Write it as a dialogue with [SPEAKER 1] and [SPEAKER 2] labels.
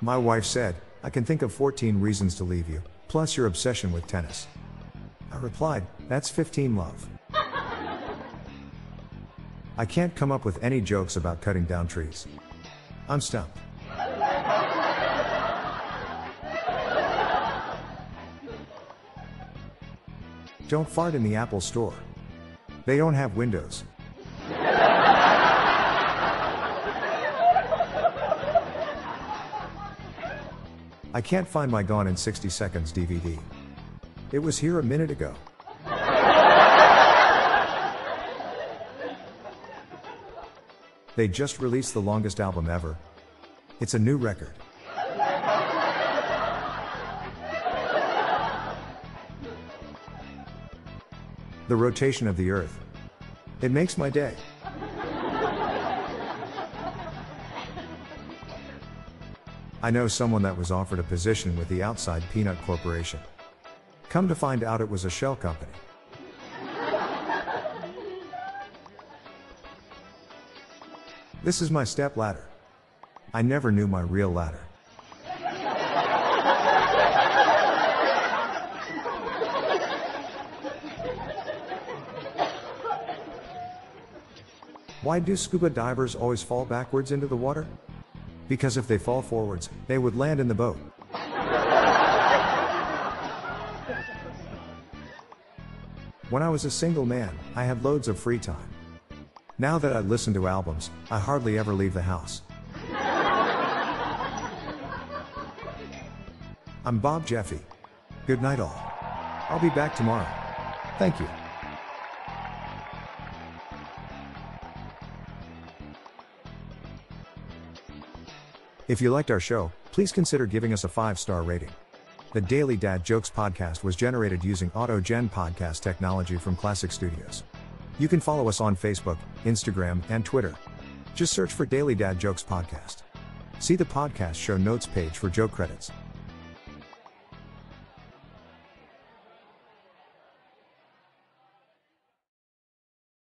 [SPEAKER 1] My wife said, I can think of 14 reasons to leave you, plus your obsession with tennis. I replied, That's 15 love. I can't come up with any jokes about cutting down trees. I'm stumped. Don't fart in the Apple store. They don't have windows. I can't find my Gone in 60 Seconds DVD. It was here a minute ago. They just released the longest album ever. It's a new record. The rotation of the earth. It makes my day. I know someone that was offered a position with the outside Peanut Corporation. Come to find out it was a shell company. This is my step ladder. I never knew my real ladder. Why do scuba divers always fall backwards into the water? Because if they fall forwards, they would land in the boat. When I was a single man, I had loads of free time. Now that I listen to albums, I hardly ever leave the house. I'm Bob Jeffy. Good night, all. I'll be back tomorrow. Thank you. If you liked our show, please consider giving us a five star rating. The Daily Dad Jokes podcast was generated using AutoGen podcast technology from Klassic Studios. You can follow us on Facebook, Instagram, and Twitter. Just search for Daily Dad Jokes podcast. See the podcast show notes page for joke credits.